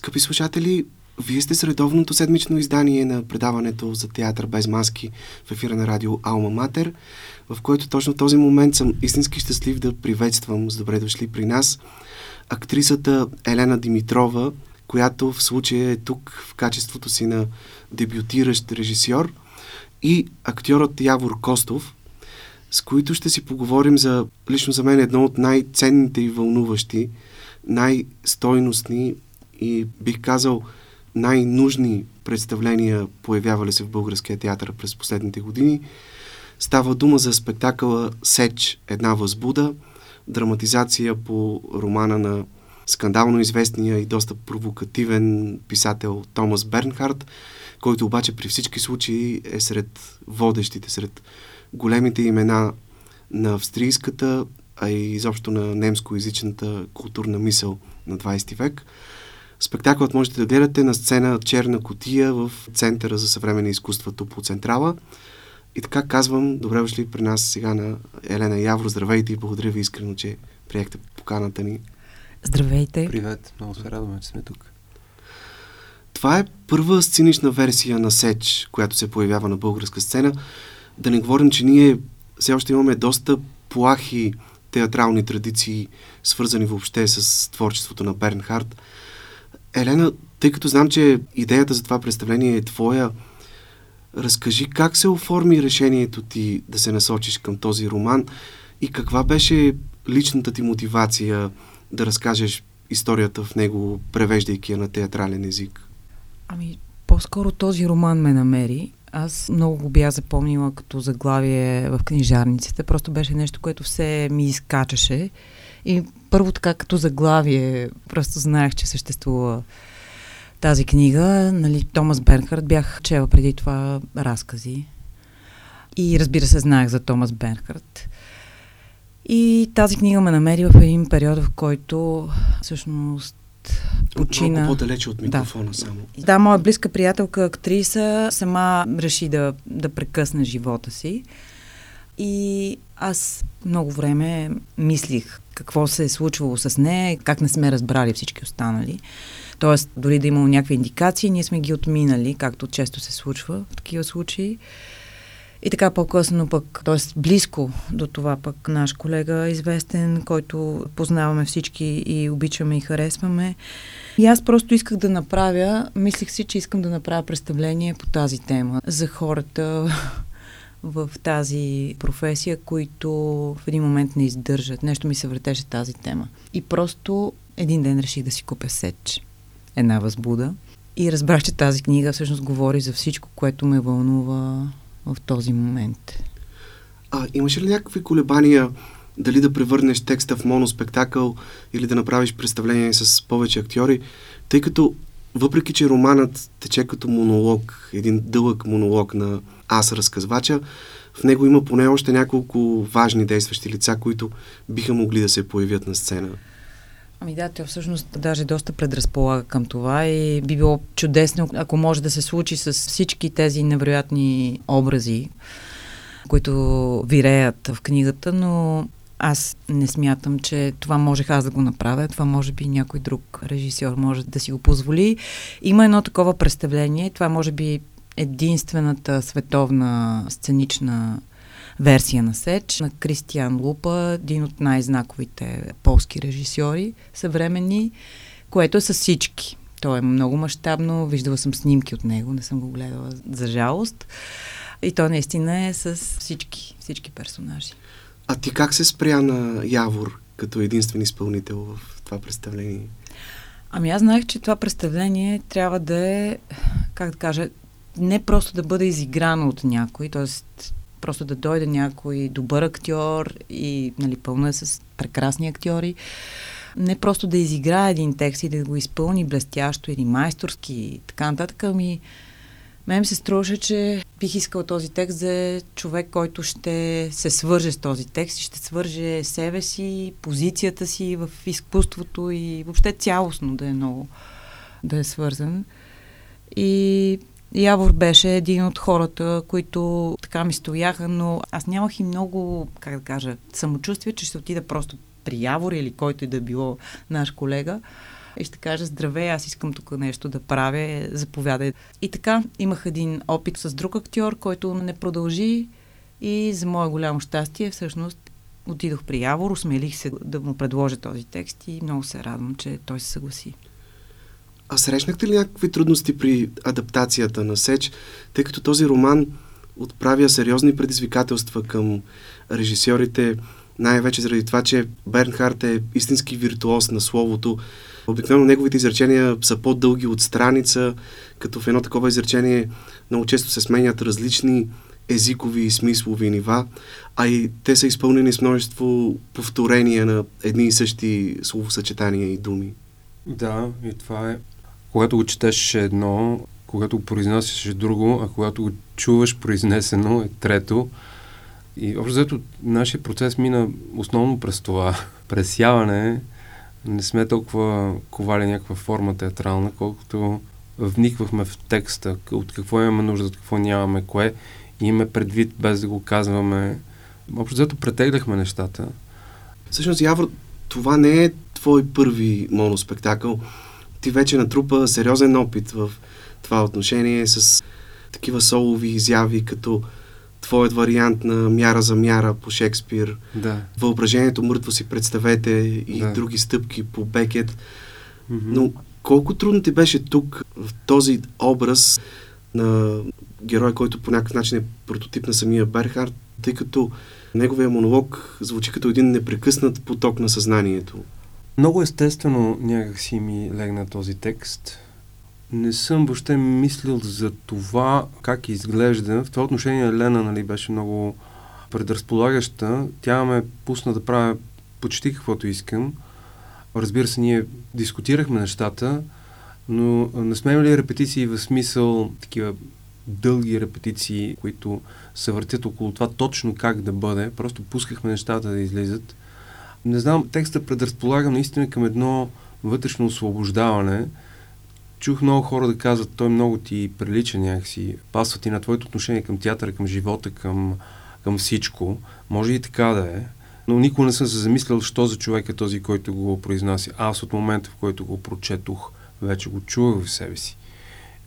Скъпи слушатели, вие сте с редовното седмично издание на предаването за театър без маски в ефира на радио Алма Матер, в което точно в този момент съм истински щастлив да приветствам с добре дошли при нас актрисата Елена Димитрова, която в случая е тук в качеството си на дебютиращ режисьор и актьорът Явор Костов, с които ще си поговорим за, лично за мен, едно от най-ценните и вълнуващи, най-стойностни и бих казал най-нужни представления появявали се в българския театър през последните години. Става дума за спектакъла Сеч, една възбуда, драматизация по романа на скандално известния и доста провокативен писател Томас Бернхард, който обаче при всички случаи е сред водещите, сред големите имена на австрийската, а и изобщо на немскоязичната културна мисъл на 20 век. Спектакълът можете да гледате на сцена Черна котия в Центъра за съвременни изкуството по Централа. И така казвам, добре дошли при нас сега на Елена Явро. Здравейте и благодаря ви искрено, че приехте поканата ни. Здравейте. Привет, много се радваме, че сме тук. Това е първа сценична версия на Сеч, която се появява на българска сцена. Да не говорим, че ние все още имаме доста плахи театрални традиции, свързани въобще с творчеството на Бернхард. Елена, тъй като знам, че идеята за това представление е твоя, разкажи как се оформи решението ти да се насочиш към този роман и каква беше личната ти мотивация да разкажеш историята в него, превеждайки я на театрален език? Ами, по-скоро този роман ме намери. Аз много го бях запомнила като заглавие в книжарниците. Просто беше нещо, което все ми изкачаше. И първо така като заглавие, просто знаех, че съществува тази книга. Нали, Томас Бернхард бях чела преди това разкази. И разбира се, знаех за Томас Бернхард. И тази книга ме намери в един период, в който всъщност почина. Малко по-далече от микрофона да. само. Да, моя близка приятелка, актриса, сама реши да, да прекъсне живота си. И аз много време мислих какво се е случвало с нея, как не сме разбрали всички останали. Тоест, дори да имало някакви индикации, ние сме ги отминали, както често се случва в такива случаи. И така по-късно пък, т.е. близко до това пък наш колега известен, който познаваме всички и обичаме и харесваме. И аз просто исках да направя, мислих си, че искам да направя представление по тази тема за хората в тази професия, които в един момент не издържат. Нещо ми се въртеше тази тема. И просто един ден реших да си купя сеч. Една възбуда. И разбрах, че тази книга всъщност говори за всичко, което ме вълнува в този момент. А имаше ли някакви колебания дали да превърнеш текста в моноспектакъл или да направиш представление с повече актьори, тъй като въпреки, че романът тече като монолог, един дълъг монолог на аз разказвача, в него има поне още няколко важни действащи лица, които биха могли да се появят на сцена. Ами да, тя всъщност даже доста предразполага към това и би било чудесно, ако може да се случи с всички тези невероятни образи, които виреят в книгата, но аз не смятам, че това можех аз да го направя. Това може би някой друг режисьор може да си го позволи. Има едно такова представление. Това може би единствената световна сценична версия на Сеч на Кристиан Лупа, един от най-знаковите полски режисьори съвременни, което е с всички. То е много мащабно, виждала съм снимки от него, не съм го гледала за жалост. И то наистина е с всички, всички персонажи. А ти как се спря на Явор като единствен изпълнител в това представление? Ами аз знаех, че това представление трябва да е, как да кажа, не просто да бъде изиграно от някой, т.е. просто да дойде някой добър актьор и нали, пълно е с прекрасни актьори. Не просто да изиграе един текст и да го изпълни блестящо или майсторски и така нататък, ами мен се струваше, че бих искал този текст да е човек, който ще се свърже с този текст и ще свърже себе си, позицията си в изкуството и въобще цялостно да е много, да е свързан. И Явор беше един от хората, които така ми стояха, но аз нямах и много, как да кажа, самочувствие, че ще отида просто при Явор или който и да било наш колега. И ще каже, здравей, аз искам тук нещо да правя, заповядай. И така, имах един опит с друг актьор, който не продължи и за мое голямо щастие, всъщност, отидох при Явор, усмелих се да му предложа този текст и много се радвам, че той се съгласи. А срещнахте ли някакви трудности при адаптацията на Сеч, тъй като този роман отправя сериозни предизвикателства към режисьорите, най-вече заради това, че Бернхард е истински виртуоз на словото. Обикновено неговите изречения са по-дълги от страница, като в едно такова изречение много често се сменят различни езикови и смислови нива, а и те са изпълнени с множество повторения на едни и същи словосъчетания и думи. Да, и това е. Когато го четеш едно, когато го произнасяш друго, а когато го чуваш произнесено е трето. И общо взето нашия процес мина основно през това. Пресяване не сме толкова ковали някаква форма театрална, колкото вниквахме в текста, от какво имаме нужда, от какво нямаме, кое имаме предвид, без да го казваме. Общо взето претегляхме нещата. Всъщност, Явор, това не е твой първи моноспектакъл. Ти вече натрупа сериозен опит в това отношение с такива солови изяви, като твоят вариант на мяра за мяра по Шекспир, да. въображението мъртво си представете и да. други стъпки по Бекет. Mm-hmm. Но колко трудно ти беше тук в този образ на герой, който по някакъв начин е прототип на самия Берхард, тъй като неговия монолог звучи като един непрекъснат поток на съзнанието. Много естествено някак си ми легна този текст. Не съм въобще мислил за това как изглежда. В това отношение Елена нали, беше много предразполагаща. Тя ме пусна да правя почти каквото искам. Разбира се, ние дискутирахме нещата, но не сме имали репетиции в смисъл такива дълги репетиции, които се въртят около това точно как да бъде. Просто пускахме нещата да излизат. Не знам, текста предразполага наистина към едно вътрешно освобождаване. Чух много хора да казват, той много ти прилича някакси, пасва ти на твоето отношение към театъра, към живота, към, към всичко. Може и така да е. Но никога не съм се замислял, що за човек е този, който го произнася. Аз от момента, в който го прочетох, вече го чувах в себе си.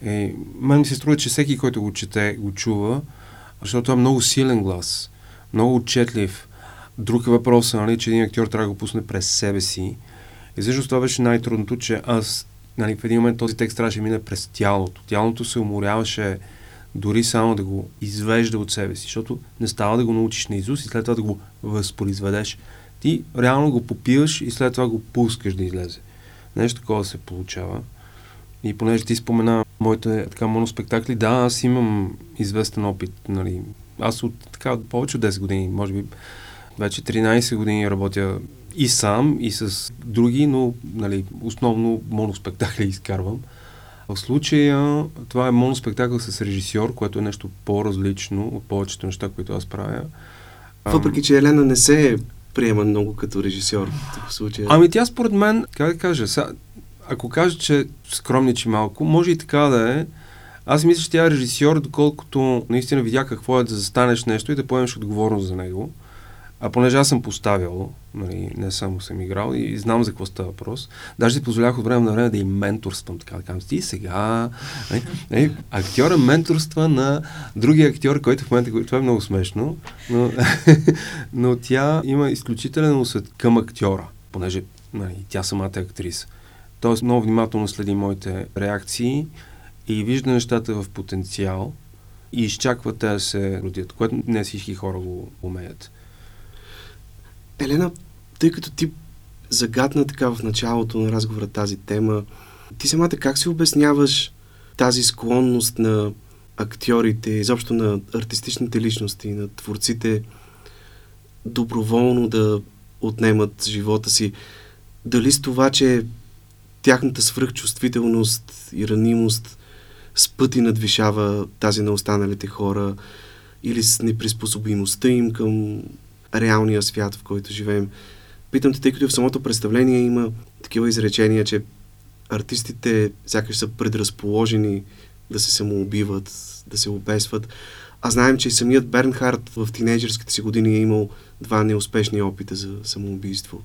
Е, мен ми се струва, че всеки, който го чете, го чува, защото е много силен глас, много отчетлив. Друг е въпрос, нали, че един актьор трябва да го пусне през себе си. И всъщност това беше най-трудното, че аз нали, в един момент този текст трябваше да мине през тялото. Тялото се уморяваше дори само да го извежда от себе си, защото не става да го научиш на Изус и след това да го възпроизведеш. Ти реално го попиваш и след това го пускаш да излезе. Нещо такова се получава. И понеже ти спомена моите така моноспектакли, да, аз имам известен опит. Нали. Аз от така повече от 10 години, може би вече 13 години работя и сам, и с други, но нали, основно моноспектакли изкарвам. В случая това е моноспектакъл с режисьор, което е нещо по-различно от повечето неща, които аз правя. Въпреки, че Елена не се приема много като режисьор в случая. Ами тя според мен, как да кажа, сега, ако кажа, че скромничи малко, може и така да е. Аз мисля, че тя е режисьор, доколкото наистина видя какво е да застанеш нещо и да поемеш отговорност за него. А понеже аз съм поставял, нали, не само съм играл и знам за какво става въпрос, даже си позволявах от време на време да и менторствам, така да кажем. Ти сега, нали, нали, актьора менторства на другия актьор, който в момента, това е много смешно, но, но тя има изключителен усет към актьора, понеже нали, тя самата е актриса. Тоест много внимателно следи моите реакции и вижда нещата в потенциал и изчаква те да се родят, което не всички хора го умеят. Елена, тъй като ти загадна така в началото на разговора тази тема, ти самата как си обясняваш тази склонност на актьорите, изобщо на артистичните личности, на творците, доброволно да отнемат живота си? Дали с това, че тяхната свръхчувствителност и ранимост с пъти надвишава тази на останалите хора или с неприспособимостта им към реалния свят, в който живеем. Питам те, тъй като в самото представление има такива изречения, че артистите сякаш са предразположени да се самоубиват, да се обесват. А знаем, че самият Бернхард в тинейджерските си години е имал два неуспешни опита за самоубийство.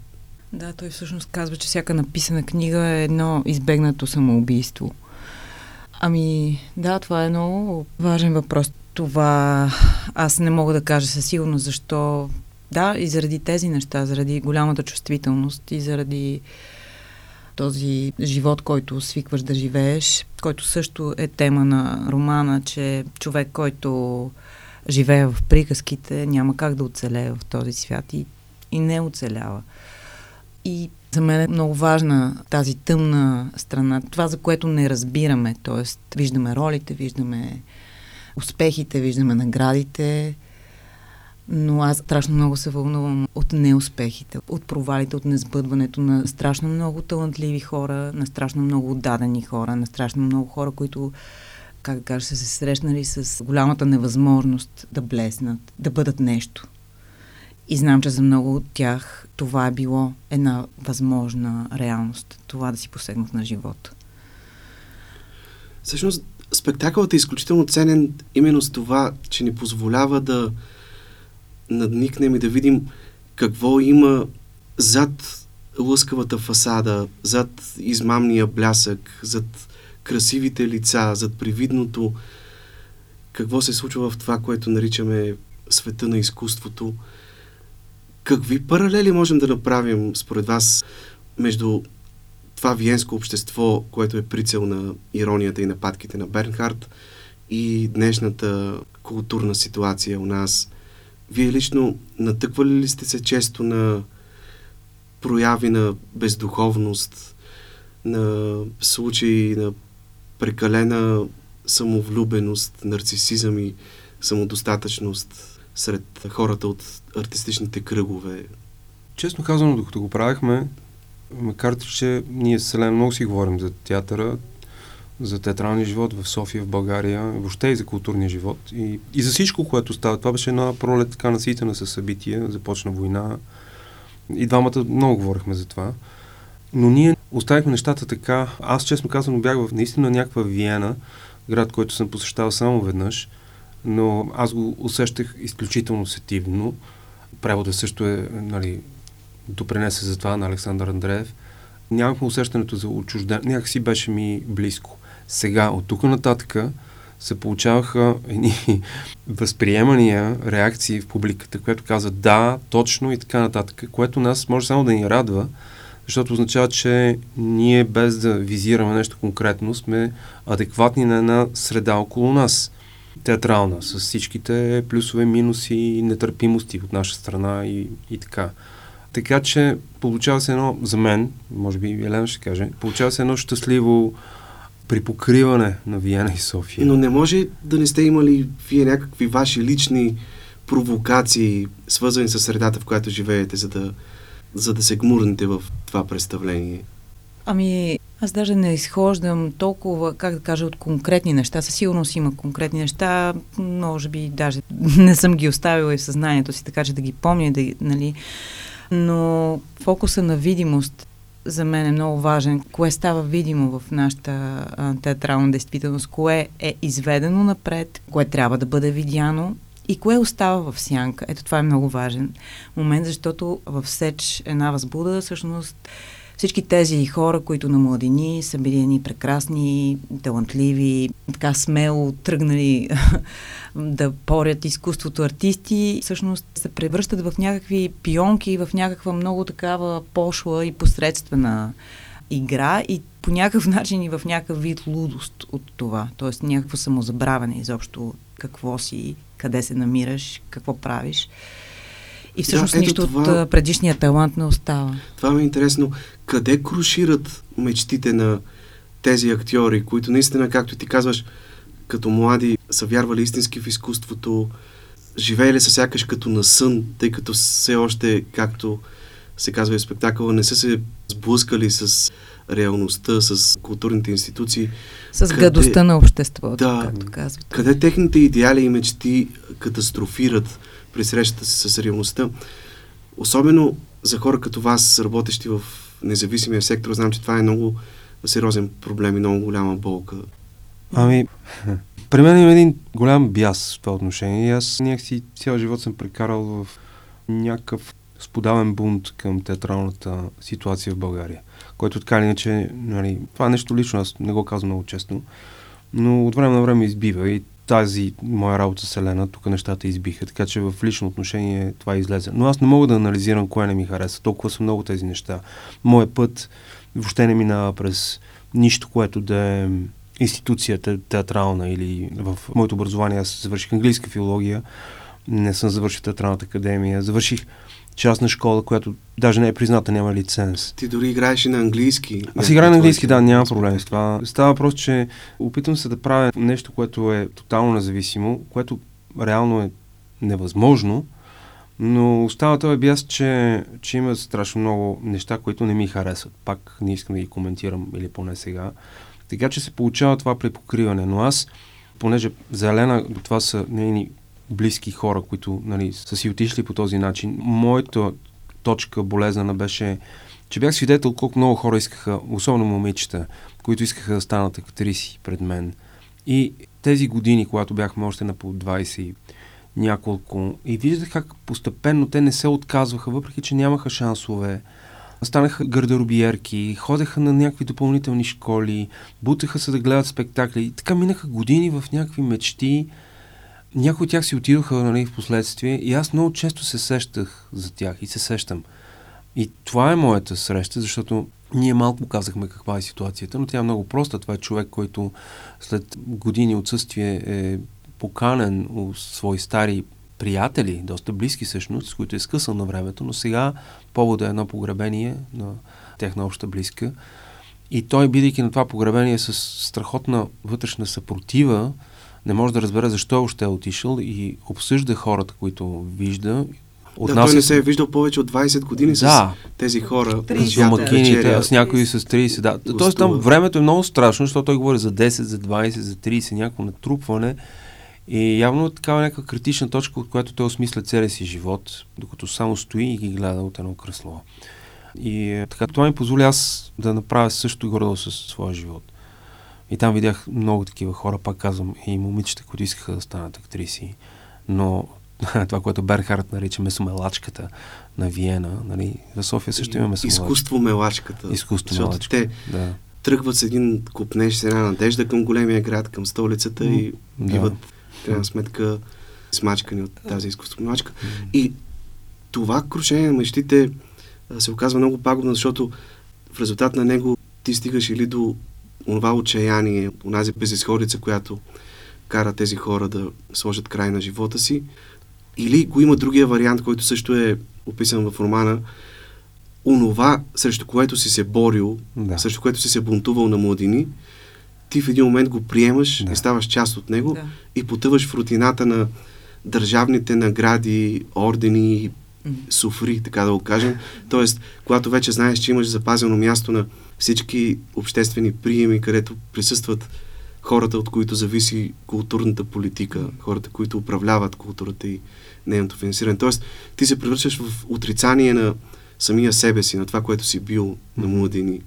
Да, той всъщност казва, че всяка написана книга е едно избегнато самоубийство. Ами, да, това е много важен въпрос. Това аз не мога да кажа със сигурност защо. Да, и заради тези неща, заради голямата чувствителност и заради този живот, който свикваш да живееш, който също е тема на романа, че човек, който живее в приказките, няма как да оцелее в този свят и, и не оцелява. И за мен е много важна тази тъмна страна, това за което не разбираме, т.е. виждаме ролите, виждаме успехите, виждаме наградите, но аз страшно много се вълнувам от неуспехите, от провалите, от несбъдването на страшно много талантливи хора, на страшно много отдадени хора, на страшно много хора, които, как кажа, са се срещнали с голямата невъзможност да блеснат, да бъдат нещо. И знам, че за много от тях това е било една възможна реалност, това да си посегнат на живота. Всъщност, спектакълът е изключително ценен именно с това, че ни позволява да надникнем и да видим какво има зад лъскавата фасада, зад измамния блясък, зад красивите лица, зад привидното, какво се случва в това, което наричаме света на изкуството. Какви паралели можем да направим, според вас, между това виенско общество, което е прицел на иронията и нападките на Бернхард и днешната културна ситуация у нас – вие лично натъквали ли сте се често на прояви на бездуховност, на случаи на прекалена самовлюбеност, нарцисизъм и самодостатъчност сред хората от артистичните кръгове? Честно казано, докато го правихме, макар че ние с Селен много си говорим за театъра, за театралния живот в София, в България, въобще и за културния живот и, и за всичко, което става. Това беше една пролет така наситена със събития, започна война и двамата много говорихме за това. Но ние оставихме нещата така. Аз, честно казвам, бях в наистина някаква Виена, град, който съм посещавал само веднъж, но аз го усещах изключително сетивно. Преводът също е, нали, допринесе за това на Александър Андреев. Нямахме усещането за отчуждение. Някакси беше ми близко. Сега, от тук нататък се получаваха едни възприемания, реакции в публиката, което казва да, точно и така нататък, което нас може само да ни радва, защото означава, че ние без да визираме нещо конкретно сме адекватни на една среда около нас, театрална, с всичките плюсове, минуси нетърпимости от наша страна и, и така. Така че получава се едно, за мен, може би Елена ще каже, получава се едно щастливо при покриване на Виена и София. Но не може да не сте имали вие някакви ваши лични провокации, свързани с средата, в която живеете, за да, за да се гмурнете в това представление? Ами, аз даже не изхождам толкова, как да кажа, от конкретни неща. Със сигурност има конкретни неща, може би даже не съм ги оставила и в съзнанието си, така че да ги помня, да, нали. Но фокуса на видимост за мен е много важен. Кое става видимо в нашата а, театрална действителност, кое е изведено напред, кое трябва да бъде видяно и кое остава в сянка. Ето това е много важен момент, защото в Сеч една възбуда всъщност всички тези хора, които на младини са били едни прекрасни, талантливи, така смело тръгнали да порят изкуството артисти, всъщност се превръщат в някакви пионки, в някаква много такава пошла и посредствена игра и по някакъв начин и в някакъв вид лудост от това. Тоест някакво самозабравяне изобщо какво си, къде се намираш, какво правиш. И всъщност да, нищо това, от предишния талант не остава. Това ми е интересно. Къде крушират мечтите на тези актьори, които наистина, както ти казваш, като млади са вярвали истински в изкуството, живеели са сякаш като на сън, тъй като все още, както се казва и в спектакъла, не са се сблъскали с реалността, с културните институции. С къде, гадостта на обществото, да, както казват. Къде техните идеали и мечти катастрофират при срещата си с реалността. Особено за хора като вас, работещи в независимия сектор, знам, че това е много сериозен проблем и много голяма болка. Ами, при мен има един голям бяс в това отношение. Аз някакси цял живот съм прекарал в някакъв с подавен бунт към театралната ситуация в България, който така или иначе, нали, това е нещо лично, аз не го казвам много често, но от време на време избива и тази моя работа с Елена, тук нещата избиха, така че в лично отношение това излезе. Но аз не мога да анализирам кое не ми хареса, толкова са много тези неща. Моят път въобще не минава през нищо, което да е институцията театрална или в моето образование аз завърших английска филология, не съм завършил театралната академия, завърших частна школа, която даже не е призната, няма лиценз. Ти дори играеш и на английски. Аз играя на английски, да, няма проблем с това. Става въпрос, че опитвам се да правя нещо, което е тотално независимо, което реално е невъзможно, но остава този бяс, че, че има страшно много неща, които не ми харесват. Пак не искам да ги коментирам, или поне сега. Така че се получава това препокриване. Но аз, понеже за Елена това са нейни близки хора, които нали, са си отишли по този начин, моята точка болезнена беше, че бях свидетел колко много хора искаха, особено момичета, които искаха да станат актриси пред мен. И тези години, когато бяхме още на по 20 няколко, и виждах как постепенно те не се отказваха, въпреки че нямаха шансове. Станаха гардеробиерки, ходеха на някакви допълнителни школи, бутаха се да гледат спектакли. И така минаха години в някакви мечти. Някои от тях си отидоха нали, в последствие и аз много често се сещах за тях и се сещам. И това е моята среща, защото ние малко казахме каква е ситуацията, но тя е много проста. Това е човек, който след години отсъствие е поканен у свои стари приятели, доста близки всъщност, с които е скъсал на времето, но сега повода е едно погребение на тяхна обща близка. И той, бидейки на това погребение с страхотна вътрешна съпротива, не може да разбере защо още е отишъл и обсъжда хората, които вижда. От да, нас той не се е виждал повече от 20 години да. с тези хора. С домакините, с някои с 30, да. Гостува. Тоест там времето е много страшно, защото той говори за 10, за 20, за 30, някакво натрупване. И явно е такава някаква критична точка, от която той осмисля целия си живот, докато само стои и ги гледа от едно кресло. И е, така, това ми позволи аз да направя също гордо с своя живот. И там видях много такива хора, пак казвам, и момичета, които искаха да станат актриси. Но това, което Берхард нарича месомелачката на Виена, нали, в София също имаме месомелачка. Изкуство мелачката. Изкуство мелачка. Те да. тръгват с един купнеж, с една надежда към големия град, към столицата mm, и биват да крайна сметка смачкани от тази изкуствена мачка. И това крушение на мечтите се оказва много пагубно, защото в резултат на него ти стигаш или до това отчаяние, онази безисходица, която кара тези хора да сложат край на живота си, или го има другия вариант, който също е описан в романа, онова, срещу което си се борил, да. срещу което си се бунтувал на младини, ти в един момент го приемаш да. и ставаш част от него да. и потъваш в рутината на държавните награди, ордени, суфри, така да го кажем. Тоест, когато вече знаеш, че имаш запазено място на всички обществени приеми, където присъстват хората, от които зависи културната политика, хората, които управляват културата и нейното финансиране. Тоест, ти се превръщаш в отрицание на самия себе си, на това, което си бил на младини.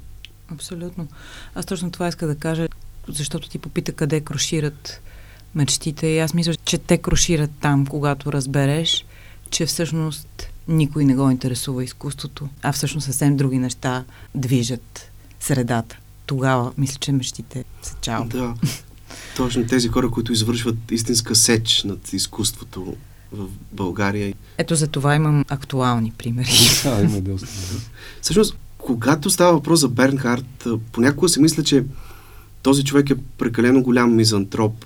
Абсолютно. Аз точно това иска да кажа защото ти попита къде крошират мечтите и аз мисля, че те крошират там, когато разбереш, че всъщност никой не го интересува изкуството, а всъщност съвсем други неща движат средата. Тогава мисля, че мечтите се чао. Да, точно тези хора, които извършват истинска сеч над изкуството в България. Ето за това имам актуални примери. Да, има доста. Всъщност, когато става въпрос за Бернхард, понякога се мисля, че този човек е прекалено голям мизантроп.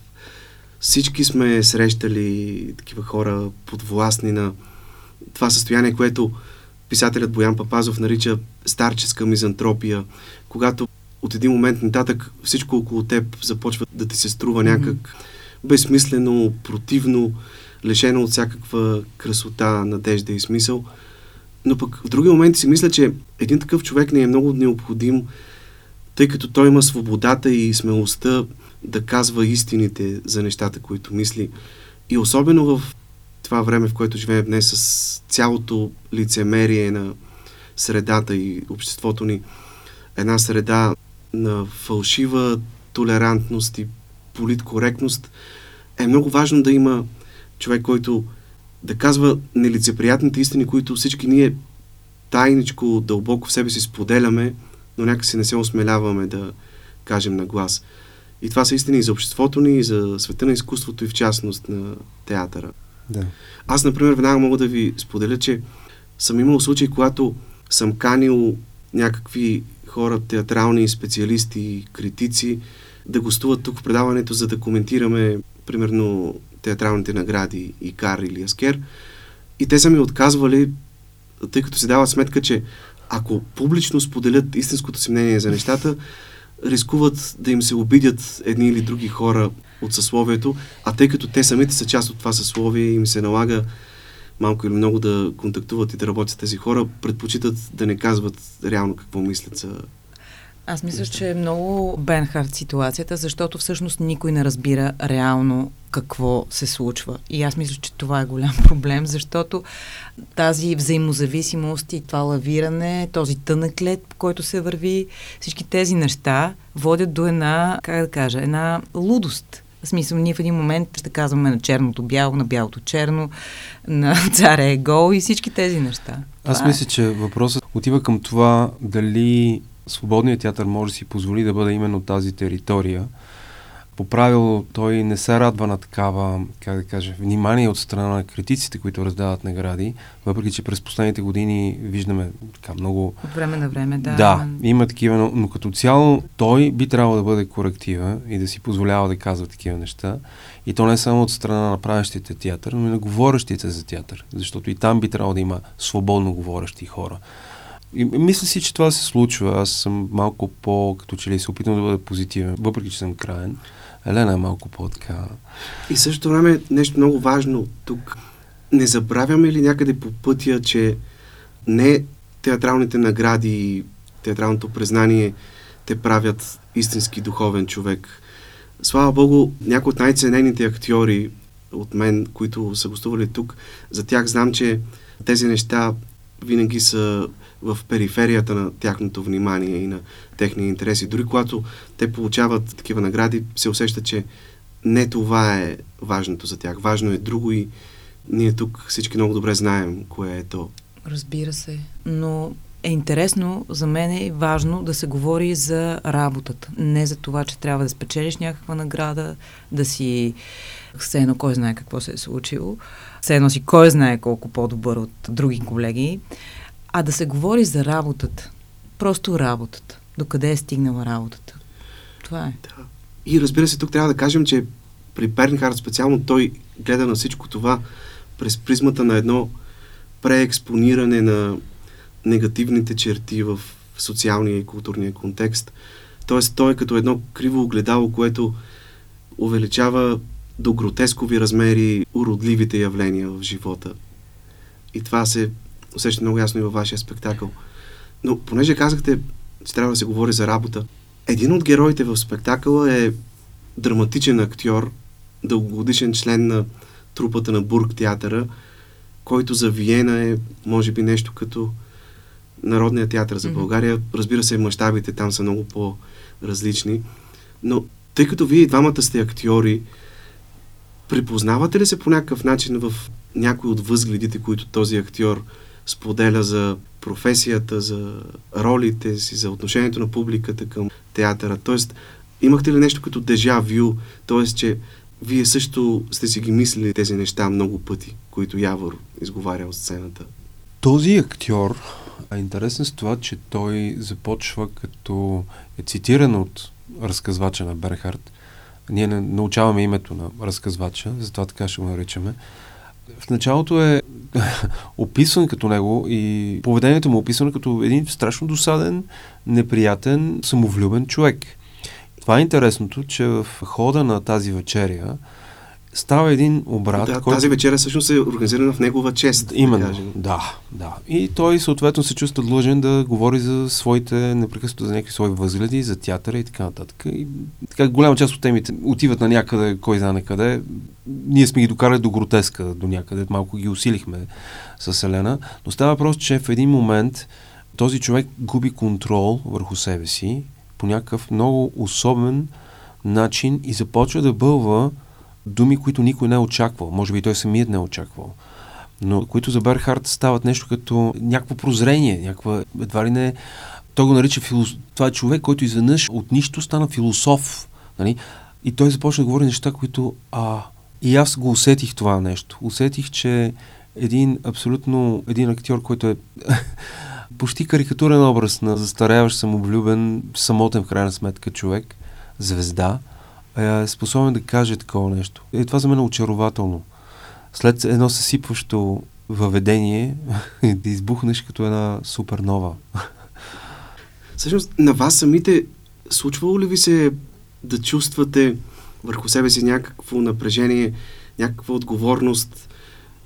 Всички сме срещали такива хора подвластни на това състояние, което писателят Боян Папазов нарича старческа мизантропия, когато от един момент нататък всичко около теб започва да ти се струва някак mm-hmm. безсмислено, противно, лишено от всякаква красота, надежда и смисъл. Но пък в други моменти си мисля, че един такъв човек не е много необходим тъй като той има свободата и смелостта да казва истините за нещата, които мисли. И особено в това време, в което живеем днес, с цялото лицемерие на средата и обществото ни, една среда на фалшива толерантност и политкоректност, е много важно да има човек, който да казва нелицеприятните истини, които всички ние тайничко, дълбоко в себе си споделяме, но някакси не се осмеляваме да кажем на глас. И това са истини и за обществото ни, и за света на изкуството, и в частност на театъра. Да. Аз, например, веднага мога да ви споделя, че съм имал случаи, когато съм канил някакви хора, театрални специалисти, критици, да гостуват тук в предаването, за да коментираме, примерно, театралните награди Икар или Аскер. И те са ми отказвали, тъй като се дават сметка, че ако публично споделят истинското си мнение за нещата, рискуват да им се обидят едни или други хора от съсловието, а тъй като те самите са част от това съсловие, им се налага малко или много да контактуват и да работят с тези хора, предпочитат да не казват реално какво мислят за аз мисля, че е много Бенхард ситуацията, защото всъщност никой не разбира реално какво се случва. И аз мисля, че това е голям проблем, защото тази взаимозависимост и това лавиране, този тънък лед, по който се върви, всички тези неща водят до една, как да кажа, една лудост. В смисъл, ние в един момент ще казваме на черното бяло, на бялото черно, на царя е гол и всички тези неща. Аз това е. мисля, е. че въпросът отива към това дали свободният театър може да си позволи да бъде именно тази територия. По правило той не се радва на такава, как да кажа, внимание от страна на критиците, които раздават награди, въпреки че през последните години виждаме така много... От време на време, да. Да, има такива, но, но като цяло той би трябвало да бъде коректива и да си позволява да казва такива неща. И то не само от страна на правещите театър, но и на говорещите за театър, защото и там би трябвало да има свободно говорещи хора. И мисля си, че това се случва. Аз съм малко по, като че ли се опитвам да бъда позитивен, въпреки че съм краен. Елена е малко по-така. И също време нещо много важно тук. Не забравяме ли някъде по пътя, че не театралните награди и театралното признание те правят истински духовен човек. Слава Богу, някои от най-ценените актьори от мен, които са гостували тук, за тях знам, че тези неща винаги са в периферията на тяхното внимание и на техния интереси. Дори когато те получават такива награди, се усеща, че не това е важното за тях. Важно е друго и ние тук всички много добре знаем кое е то. Разбира се, но е интересно, за мен е важно да се говори за работата. Не за това, че трябва да спечелиш някаква награда, да си все едно кой знае какво се е случило, все едно си кой знае колко по-добър от други колеги, а да се говори за работата. Просто работата. Докъде е стигнала работата. Това е. Да. И разбира се, тук трябва да кажем, че при Бернхард специално той гледа на всичко това през призмата на едно преекспониране на негативните черти в социалния и културния контекст. Тоест, той е като едно криво огледало, което увеличава до гротескови размери уродливите явления в живота. И това се усеща много ясно и във вашия спектакъл. Но понеже казахте, че трябва да се говори за работа, един от героите в спектакъла е драматичен актьор, дългогодишен член на трупата на Бург театъра, който за Виена е, може би, нещо като Народния театър за България. Разбира се, мащабите там са много по-различни. Но тъй като вие и двамата сте актьори, припознавате ли се по някакъв начин в някой от възгледите, които този актьор споделя за професията, за ролите си, за отношението на публиката към театъра. Тоест, имахте ли нещо като дежа вю, т.е. че вие също сте си ги мислили тези неща много пъти, които Явор изговаря от сцената? Този актьор е интересен с това, че той започва като е цитиран от разказвача на Берхард. Ние не научаваме името на разказвача, затова така ще го наричаме. В началото е описан като него и поведението му е описано като един страшно досаден, неприятен, самовлюбен човек. Това е интересното, че в хода на тази вечеря става един обрат. Да, който... Тази вечеря всъщност е организирана в негова чест. Именно, да, да. И той съответно се чувства длъжен да говори за своите, непрекъснато за някакви свои възгледи, за театъра и така нататък. И така голяма част от темите отиват на някъде, кой знае къде. Ние сме ги докарали до гротеска, до някъде, малко ги усилихме с Елена, но става въпрос, че в един момент този човек губи контрол върху себе си по някакъв много особен начин и започва да бълва думи, които никой не е очаквал. Може би той самият не е очаквал. но които за Берхард стават нещо като някакво прозрение, някаква, едва ли не, той го нарича филос... това е човек, който изведнъж от нищо стана философ. Нали? И той започна да говори неща, които а, и аз го усетих това нещо. Усетих, че един абсолютно, един актьор, който е почти карикатурен образ на застаряващ, самовлюбен, самотен в крайна сметка човек, звезда, е способен да каже такова нещо. И това за мен е очарователно. След едно съсипващо въведение да избухнеш като една супернова. Всъщност, на вас самите случвало ли ви се да чувствате върху себе си някакво напрежение, някаква отговорност,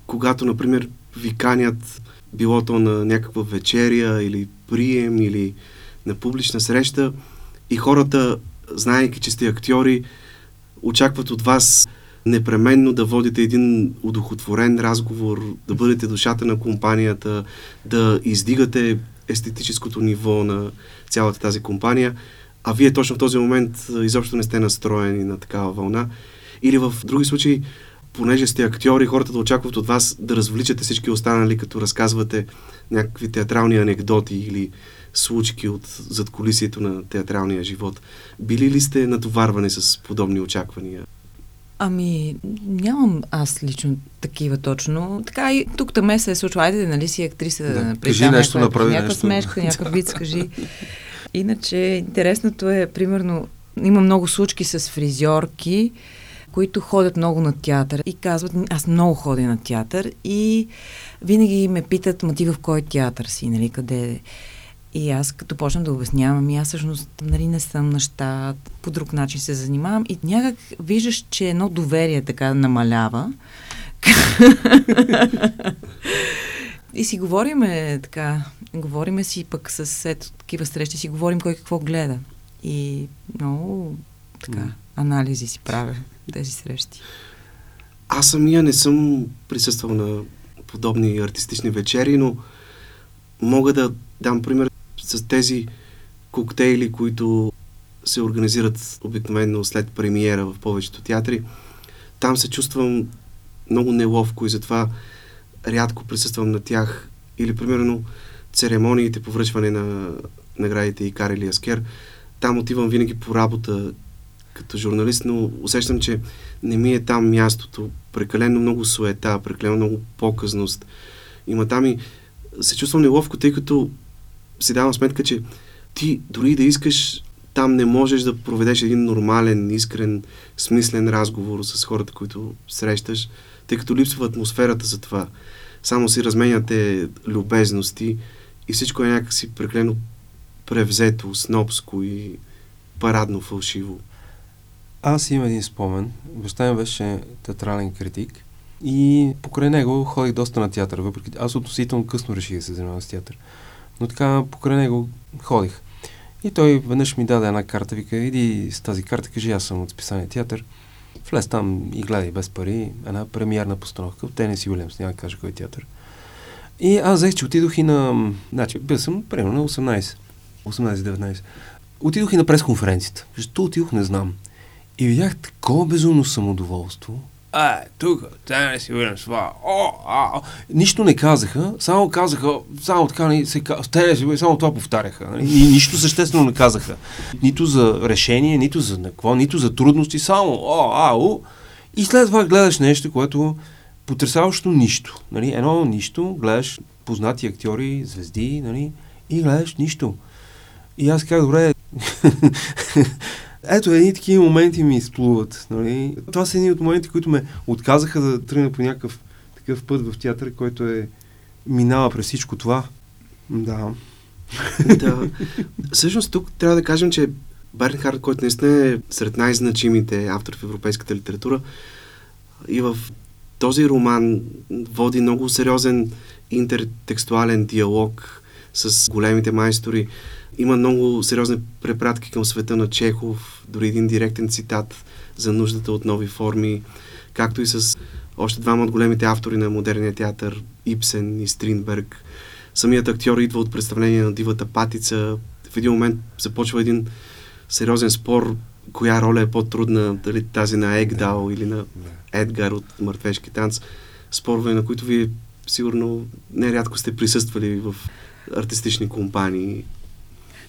когато, например, ви канят било то на някаква вечеря или прием или на публична среща и хората, знаейки, че сте актьори, очакват от вас непременно да водите един удохотворен разговор, да бъдете душата на компанията, да издигате естетическото ниво на цялата тази компания, а вие точно в този момент изобщо не сте настроени на такава вълна. Или в други случаи, понеже сте актьори, хората да очакват от вас да развличате всички останали, като разказвате някакви театрални анекдоти или случки от задколисието на театралния живот. Били ли сте натоварвани с подобни очаквания? Ами, нямам аз лично такива точно. Така и тук таме се е случва. Айде, нали си актриса да, да кажи нещо, направи някаква нещо. смешка, някакъв вид, кажи. Иначе, интересното е, примерно, има много случки с фризьорки, които ходят много на театър и казват, аз много ходя на театър и винаги ме питат, ма ти в кой театър си, нали, къде е. И аз като почнам да обяснявам, и аз всъщност нали, не съм на щат, по друг начин се занимавам и някак виждаш, че едно доверие така намалява. и си говориме така, говориме си пък с ето такива срещи, си говорим кой какво гледа. И много така, анализи си правя тези срещи. Аз самия не съм присъствал на подобни артистични вечери, но мога да дам пример с тези коктейли, които се организират обикновено след премиера в повечето театри. Там се чувствам много неловко и затова рядко присъствам на тях. Или, примерно, церемониите по връчване на наградите и Карели Аскер. Там отивам винаги по работа като журналист, но усещам, че не ми е там мястото. Прекалено много суета, прекалено много показност. Има там и се чувствам неловко, тъй като си давам сметка, че ти дори да искаш, там не можеш да проведеш един нормален, искрен, смислен разговор с хората, които срещаш, тъй като липсва атмосферата за това. Само си разменяте любезности и всичко е някакси преклено превзето, снобско и парадно фалшиво. Аз имам един спомен. Баща ми беше театрален критик и покрай него ходих доста на театър, въпреки аз относително късно реших да се занимавам с театър. Но така покрай него ходих. И той веднъж ми даде една карта, вика, иди с тази карта, кажи, аз съм от списание театър. Влез там и гледай без пари една премиерна постановка в Тенес Уилямс, няма да кажа кой е театър. И аз взех, че отидох и на... Значи, бил съм примерно на 18. 18-19. Отидох и на пресконференцията. Защо отидох, не знам. И видях такова безумно самодоволство, а, тук, тя не си уверен с това. О, а. Нищо не казаха, само казаха, само така не се казаха, си само това повтаряха. Нали? Нищо съществено не казаха. Нито за решение, нито за какво, нито за трудности, само о, а, о. И след това гледаш нещо, което потрясаващо нищо. Нали? Едно нищо, гледаш познати актьори, звезди, нали? и гледаш нищо. И аз казах, добре, ето, едни такива моменти ми изплуват. Нали? Това са едни от моменти, които ме отказаха да тръгна по някакъв такъв път в театър, който е минава през всичко това. Да. да. Всъщност тук трябва да кажем, че Бернхард, който наистина е сред най-значимите автори в европейската литература и в този роман води много сериозен интертекстуален диалог с големите майстори. Има много сериозни препратки към света на Чехов, дори един директен цитат за нуждата от нови форми, както и с още двама от големите автори на модерния театър, Ипсен и Стринберг. Самият актьор идва от представление на Дивата патица. В един момент започва един сериозен спор, коя роля е по-трудна, дали тази на Егдал или на Едгар от Мъртвешки танц. Спорове, на които вие сигурно нерядко сте присъствали в артистични компании.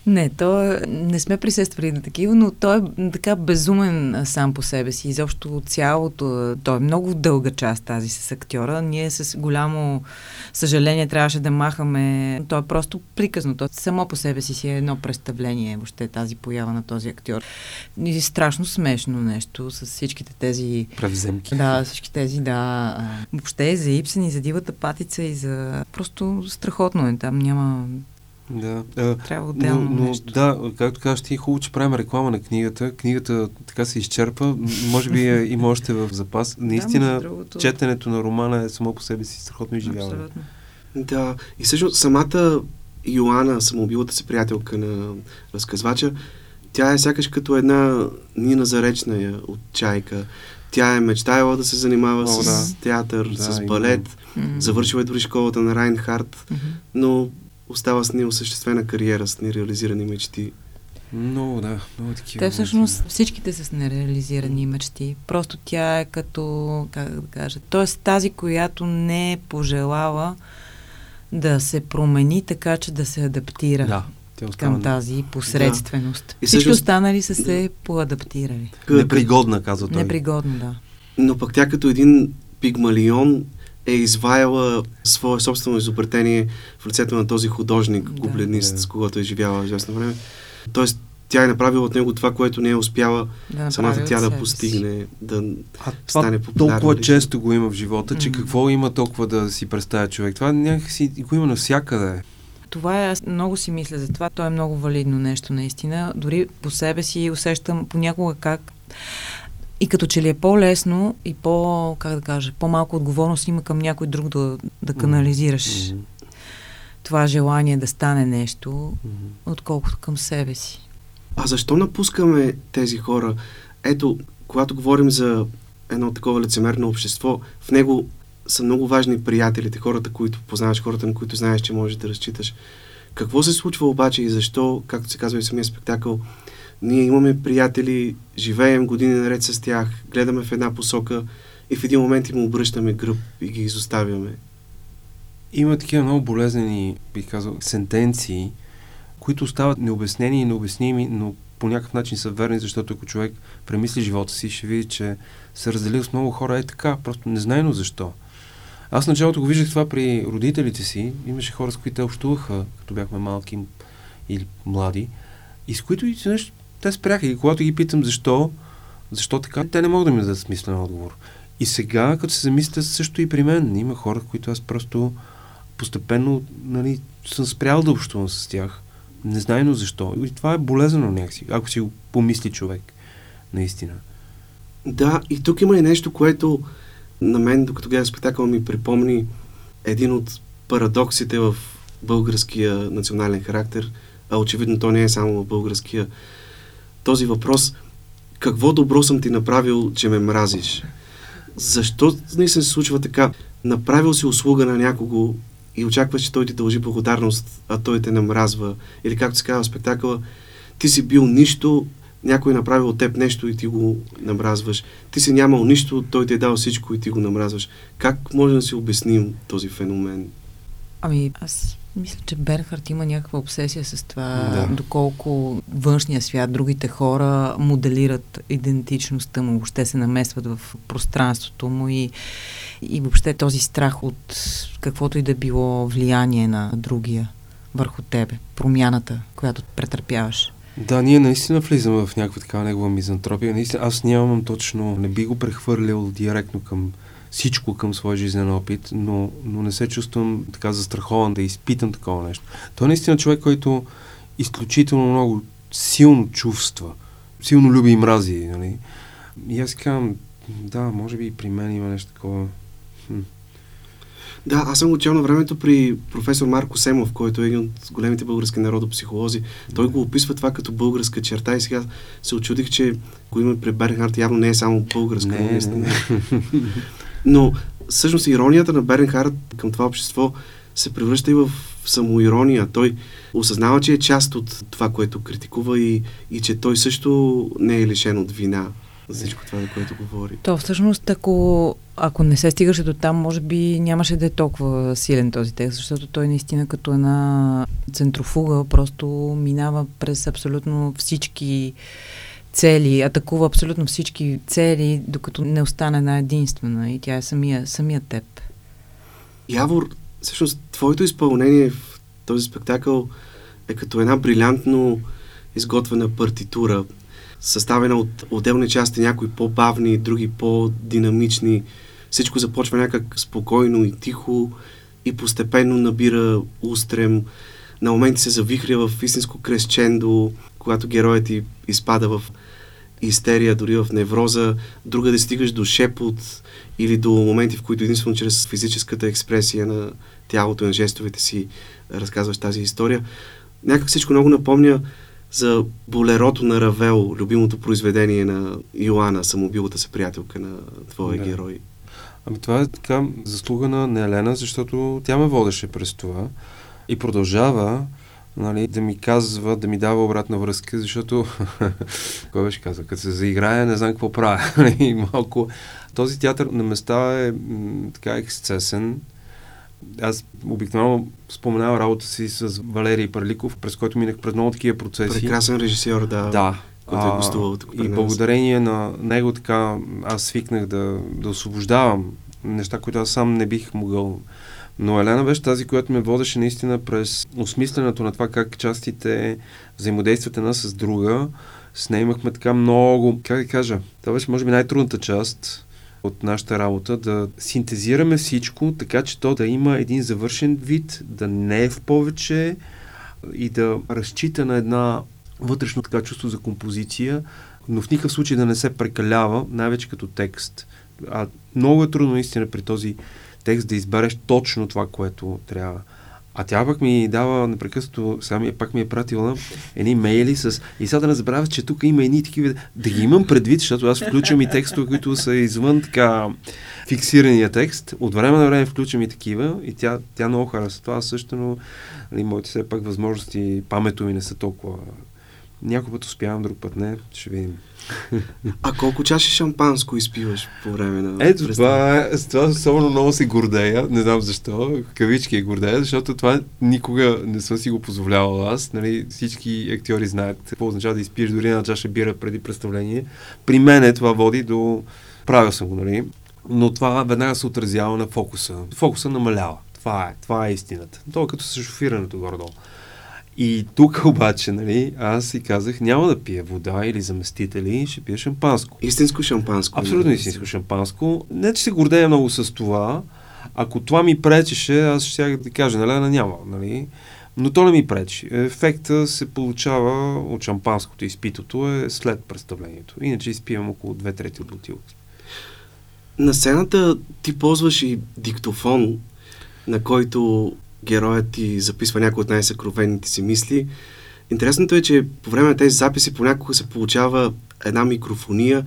Не, то не сме присъствали на такива, но той е така безумен сам по себе си. Изобщо цялото, той е много дълга част тази с актьора. Ние с голямо съжаление трябваше да махаме. То е просто приказно. То само по себе си си е едно представление, въобще тази поява на този актьор. И страшно смешно нещо с всичките тези... Превземки. Да, всички тези, да. Въобще за Ипсен и за Дивата патица и за... Просто страхотно е. Там няма да. Трябва отделно но, но, нещо. Да, както кажеш ти, хубаво, че правим реклама на книгата. Книгата така се изчерпа. Може би е, има още в запас. Наистина, да, другото... четенето на романа е само по себе си страхотно изживяване. Абсолютно. Да, и също самата Йоана, самоубилата си приятелка на разказвача, тя е сякаш като една Нина Заречна от Чайка. Тя е мечтаяла да се занимава О, с да. театър, да, с балет, именно. завършила е дори школата на Райнхард, mm-hmm. но остава с неосъществена кариера, с нереализирани мечти. Много, да, много такива. Те всъщност всичките са с нереализирани мечти. Просто тя е като, как да кажа, т.е. тази, която не е пожелала да се промени така, че да се адаптира. Да. Към тази посредственост. Да. И Всички също... останали са се поадаптирали. Непригодна, казва той. Непригодна, да. Но пък тя като един пигмалион е изваяла свое собствено изобретение в лицето на този художник, да, губленист, да. с когото е живяла известно време. Тоест, тя е направила от него това, което не е успяла да, самата тя да постигне, да а стане популярна. Толкова често го има в живота, че mm-hmm. какво има толкова да си представя човек? Това някакси го има навсякъде. Това е, аз много си мисля за това. То е много валидно нещо, наистина. Дори по себе си усещам понякога как и като че ли е по-лесно и по, как да кажа, по-малко отговорност има към някой друг да, да канализираш mm-hmm. това желание да стане нещо, mm-hmm. отколкото към себе си. А защо напускаме тези хора? Ето, когато говорим за едно такова лицемерно общество, в него са много важни приятелите, хората, които познаваш, хората, на които знаеш, че можеш да разчиташ. Какво се случва обаче и защо, както се казва и самия спектакъл, ние имаме приятели, живеем години наред с тях, гледаме в една посока и в един момент им обръщаме гръб и ги изоставяме. Има такива много болезнени, бих казал, сентенции, които остават необяснени и необясними, но по някакъв начин са верни, защото ако човек премисли живота си, ще види, че се разделил с много хора е така, просто незнайно защо. Аз началото го виждах това при родителите си. Имаше хора, с които те общуваха, като бяхме малки или млади, и с които изведнъж те спряха. И когато ги питам защо, защо така, те не могат да ми дадат смислен отговор. И сега, като се замисля, също и при мен. Има хора, които аз просто постепенно нали, съм спрял да общувам с тях. Незнайно защо. И това е болезнено някакси, ако си го помисли човек. Наистина. Да, и тук има и нещо, което на мен, докато гледах спектакъл, ми припомни един от парадоксите в българския национален характер, а очевидно то не е само в българския този въпрос какво добро съм ти направил, че ме мразиш? Защо не се случва така? Направил си услуга на някого и очакваш, че той ти дължи благодарност, а той те намразва. Или както се казва в спектакъла, ти си бил нищо, някой е направил от теб нещо и ти го намразваш. Ти си нямал нищо, той ти е дал всичко и ти го намразваш. Как може да си обясним този феномен? Ами, аз мисля, че Бернхард има някаква обсесия с това, да. доколко външния свят, другите хора моделират идентичността му, въобще се наместват в пространството му и, и въобще този страх от каквото и да било влияние на другия върху тебе, промяната, която претърпяваш. Да, ние наистина влизаме в някаква такава негова мизантропия. Наистина, аз нямам точно, не би го прехвърлил директно към всичко към своя жизнен опит, но, но не се чувствам така застрахован да изпитам такова нещо. Той е наистина човек, който изключително много силно чувства, силно люби и мрази. Нали? И аз казвам, да, може би и при мен има нещо такова. Хм. Да, аз съм чел на времето при професор Марко Семов, който е един от големите български народопсихолози. Той го описва това като българска черта и сега се очудих, че го има при Бернхард явно не е само българска. Не, не, не. Но всъщност иронията на Беренхард към това общество се превръща и в самоирония. Той осъзнава, че е част от това, което критикува и, и че той също не е лишен от вина. за всичко това, за което говори. То всъщност, ако, ако не се стигаше до там, може би нямаше да е толкова силен този текст, защото той наистина като една центрофуга просто минава през абсолютно всички цели, атакува абсолютно всички цели, докато не остане една единствена и тя е самия, самия теб. Явор, всъщност, твоето изпълнение в този спектакъл е като една брилянтно изготвена партитура, съставена от отделни части, някои по-бавни, други по-динамични. Всичко започва някак спокойно и тихо и постепенно набира устрем. На моменти се завихря в истинско крещендо, когато героят ти изпада в истерия, дори в невроза, друга да стигаш до шепот или до моменти, в които единствено чрез физическата експресия на тялото и на жестовете си разказваш тази история. Някак всичко много напомня за болерото на Равел, любимото произведение на Йоанна, самобилата се приятелка на твоя да. герой. Ами това е така заслуга на Елена, защото тя ме водеше през това и продължава нали, да ми казва, да ми дава обратна връзка, защото, кой беше казал, като се заиграя, не знам какво правя. Нали, малко. Този театър на места е м, така ексцесен. Аз обикновено споменавам работа си с Валерий Парликов, през който минах през много такива процеси. Прекрасен режисьор, да. Да. Който е гостувал тук И благодарение на него така аз свикнах да, да освобождавам неща, които аз сам не бих могъл но Елена беше тази, която ме водеше наистина през осмисленето на това как частите взаимодействат една с друга. С нея имахме така много, как да кажа, това беше може би най-трудната част от нашата работа, да синтезираме всичко, така че то да има един завършен вид, да не е в повече и да разчита на една вътрешно така чувство за композиция, но в никакъв случай да не се прекалява, най-вече като текст. А много е трудно наистина при този текст да избереш точно това, което трябва. А тя пък ми дава непрекъснато, сега ми, пак ми е пратила едни мейли с... И сега да не забравя, че тук има едни такива... Да ги имам предвид, защото аз включвам и текстове, които са извън така фиксирания текст. От време на време включвам и такива и тя, тя много харесва това. Също, но нали, моите все пак възможности, памето ми не са толкова... Някой път успявам, друг път не. Ще видим. А колко чаши шампанско изпиваш по време на... Ето, това, с това особено много се гордея, не знам защо, кавички е гордея, защото това никога не съм си го позволявал аз. Нали, всички актьори знаят какво означава да изпиеш дори една чаша бира преди представление. При мен е това води до... Правил съм го, нали? Но това веднага се отразява на фокуса. Фокуса намалява. Това е, това е истината. Това е като с шофирането горе-долу. И тук обаче, нали, аз си казах, няма да пия вода или заместители, ще пия шампанско. Истинско шампанско. Абсолютно истинско шампанско. Не, че се гордея много с това. Ако това ми пречеше, аз ще да кажа, нали, няма, нали. Но то не ми пречи. Ефекта се получава от шампанското изпитото е след представлението. Иначе изпивам около две трети от бутилка. На сцената ти ползваш и диктофон, на който героят ти записва някои от най-съкровените си мисли. Интересното е, че по време на тези записи понякога се получава една микрофония,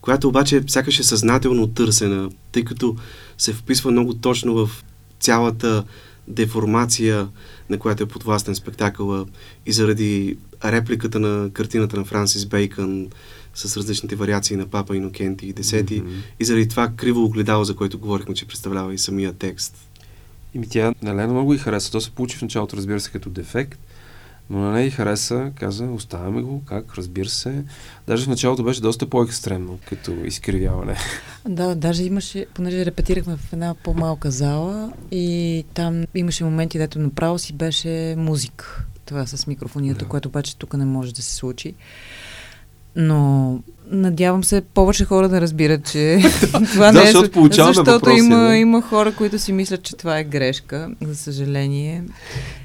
която обаче сякаш е съзнателно търсена, тъй като се вписва много точно в цялата деформация, на която е подвластен спектакъла и заради репликата на картината на Франсис Бейкън с различните вариации на Папа Инокенти и Десети mm-hmm. и заради това криво огледало, за което говорихме, че представлява и самия текст. И ми тя на Лена много и хареса. То се получи в началото, разбира се, като дефект, но на нея и хареса, каза, оставяме го, как, разбира се. Даже в началото беше доста по-екстремно, като изкривяване. Да, даже имаше, понеже репетирахме в една по-малка зала и там имаше моменти, дето направо си беше музик. Това с микрофонията, да. което обаче тук не може да се случи. Но надявам се повече хора да разбират, че това да, не е... Защото, защото въпроси, има, да. има хора, които си мислят, че това е грешка, за съжаление.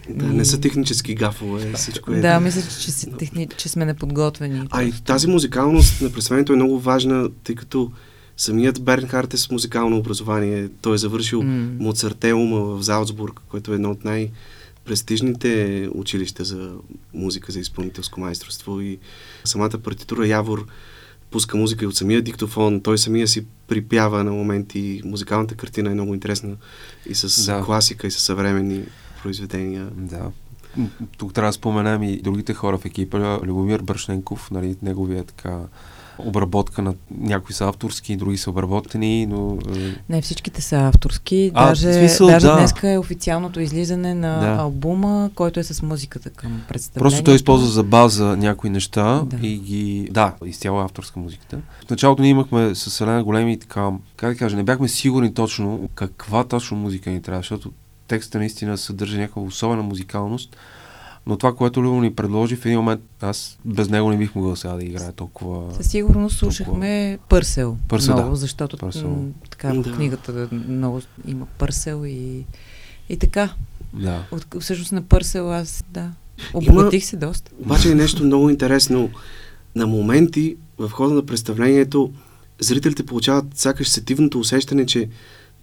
Да, не са технически гафове, всичко е... Да, мисля, че, че, техни... че сме неподготвени. А и тази музикалност на представлението е много важна, тъй като самият Бернхард е с музикално образование. Той е завършил mm. Моцартеума в Залцбург, което е едно от най- престижните училища за музика, за изпълнителско майсторство и самата партитура Явор пуска музика и от самия диктофон, той самия си припява на моменти. Музикалната картина е много интересна и с да. класика, и с съвременни произведения. Да. Тук трябва да споменам и другите хора в екипа. Любомир Брашненков, нали, неговия така обработка на някои са авторски, други са обработени, но... е, Не, всичките са авторски. А, даже смисъл, даже да. днеска е официалното излизане на Да. албума, който е с музиката към представлението. Просто той използва за база някои неща Да. и ги... Да, изцяло авторска музиката. В началото ние имахме с Елена големи така... Как да кажа, не бяхме сигурни точно каква точно музика ни трябва, защото текста наистина съдържа някаква особена музикалност. Но това, което Любо ни предложи в един момент, аз без него не бих могъл сега да играя толкова... Със сигурност слушахме Пърсел. Пърсел, много, да. защото Пърсел. м, така, в Да. книгата много има Пърсел и, и така. Да. От, всъщност на Пърсел аз, да, обогатих се доста. Обаче е нещо много интересно. На моменти в хода на представлението зрителите получават сякаш сетивното усещане, че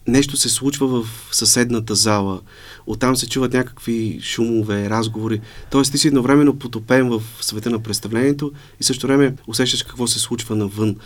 нещо се случва в съседната зала. Оттам се чуват някакви шумове, разговори. Тоест ти си едновременно потопен в света на представлението и също време усещаш какво се случва навън.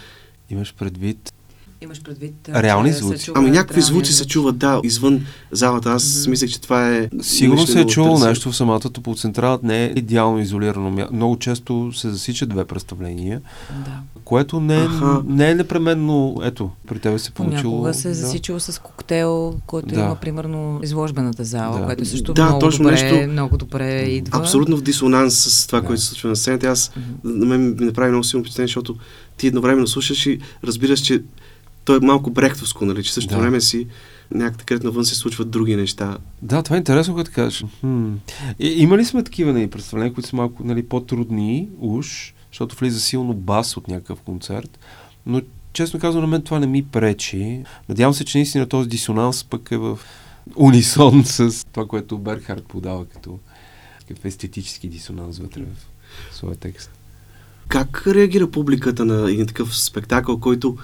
Имаш предвид... Имаш предвид. Реални звуци? чуват Ами някакви звуци се чуват, да, извън залата. Аз Мгм. мислех, че това е... Сигурно се е търсено. нещо в самата топлоцентрала, не е идеално изолирано. Много често се засичат две представления, Да. което не, е- Аха. не е непременно, ето, при тебе се получило. Понякога се е да. засичало с коктейл, който Да. има примерно изложбената зала, Да. което също Да, много, точно добре, нещо- много добре идва. Абсолютно в дисонанс с това, Да. което се случва на сцената. Аз Мгм. на мен ми направи много силно впечатление, защото ти едновременно слушаш и разбираш, че то е малко брехтовско, нали? Че също Да. време си някак където навън се случват други неща. Да, това е интересно, като кажеш. Хм. И, има ли сме такива нали, представления, които са малко нали, по-трудни, уж, защото влиза силно бас от някакъв концерт, но честно казвам, на мен това не ми пречи. Надявам се, че наистина този дисонанс пък е в унисон с това, което Берхард подава като такъв естетически дисонанс вътре в своя текст. Как реагира публиката на един такъв спектакъл, който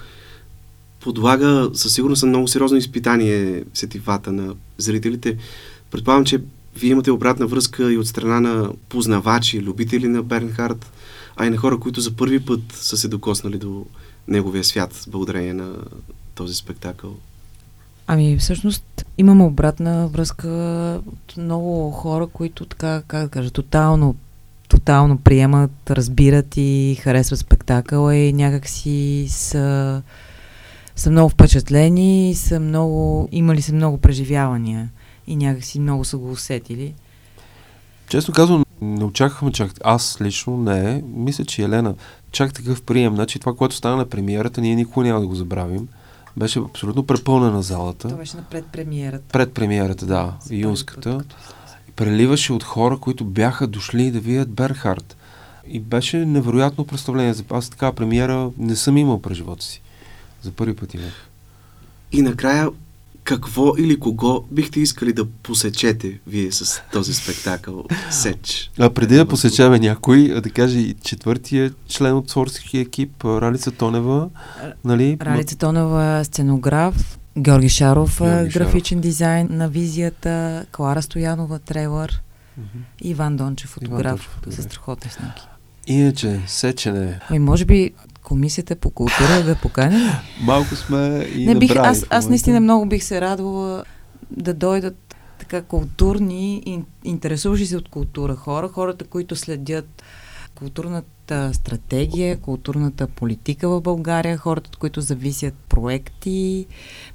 подлага със сигурност на много сериозно изпитание сетивата на зрителите? Предполагам, че вие имате обратна връзка и от страна на познавачи, любители на Бернхард, а и на хора, които за първи път са се докоснали до неговия свят, благодарение на този спектакъл. Ами всъщност имаме обратна връзка от много хора, които така, как да кажа, тотално, тотално приемат, разбират и харесват спектакъла и някак си са, са много впечатлени, и са много, имали са много преживявания и някак си много са го усетили. Честно казвам, не очаквахме чак. Аз лично не. Мисля, че Елена чак такъв прием. Значи това, което стана на премиерата, ние никога няма да го забравим. Беше абсолютно препълнена залата. Това беше на предпремиерата. Пред премиерата, да, първи юнската. път. Преливаше от хора, които бяха дошли да видят Берхард. И беше невероятно представление. Аз такава премиера не съм имал през живота си. За първи път имах. И накрая, какво или кого бихте искали да посечете вие с този спектакъл Сеч? А преди да посечаме някой, а да каже и четвъртия член от творческия екип, Ралица Тонева, нали? Ралица Тонова сценограф, Георги Шаров Георги графичен дизайн на визията, Клара Стоянова трейлър и Иван Дончев фотограф Дончев, фотограф. с страхотни снимки. Иначе, сечене. Ами може би комисията по култура да покани? Малко сме и Не бих, аз, аз наистина много бих се радвала да дойдат така културни, ин, интересуващи се от култура хора, хората, които следят културната стратегия, културната политика в България, хората, от които зависят проекти.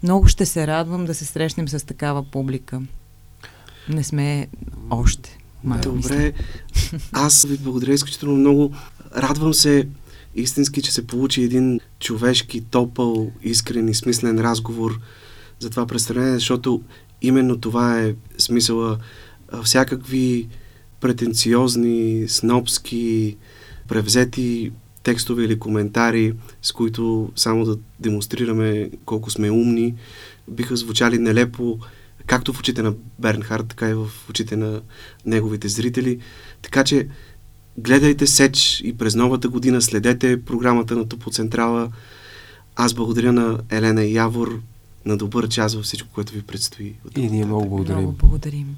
Много ще се радвам да се срещнем с такава публика. Не сме още. Мисля. Добре, аз ви благодаря изключително много. Радвам се истински, че се получи един човешки, топъл, искрен и смислен разговор за това представление, защото именно това е смисъла всякакви претенциозни, снобски, превзети текстове или коментари, с които само да демонстрираме колко сме умни, биха звучали нелепо, както в очите на Бернхард, така и в очите на неговите зрители. Така че гледайте Сеч и през новата година следете програмата на Топоцентрала. Аз благодаря на Елена и Явор на добър час във всичко, което ви предстои. от И ние много благодарим. Много благодарим.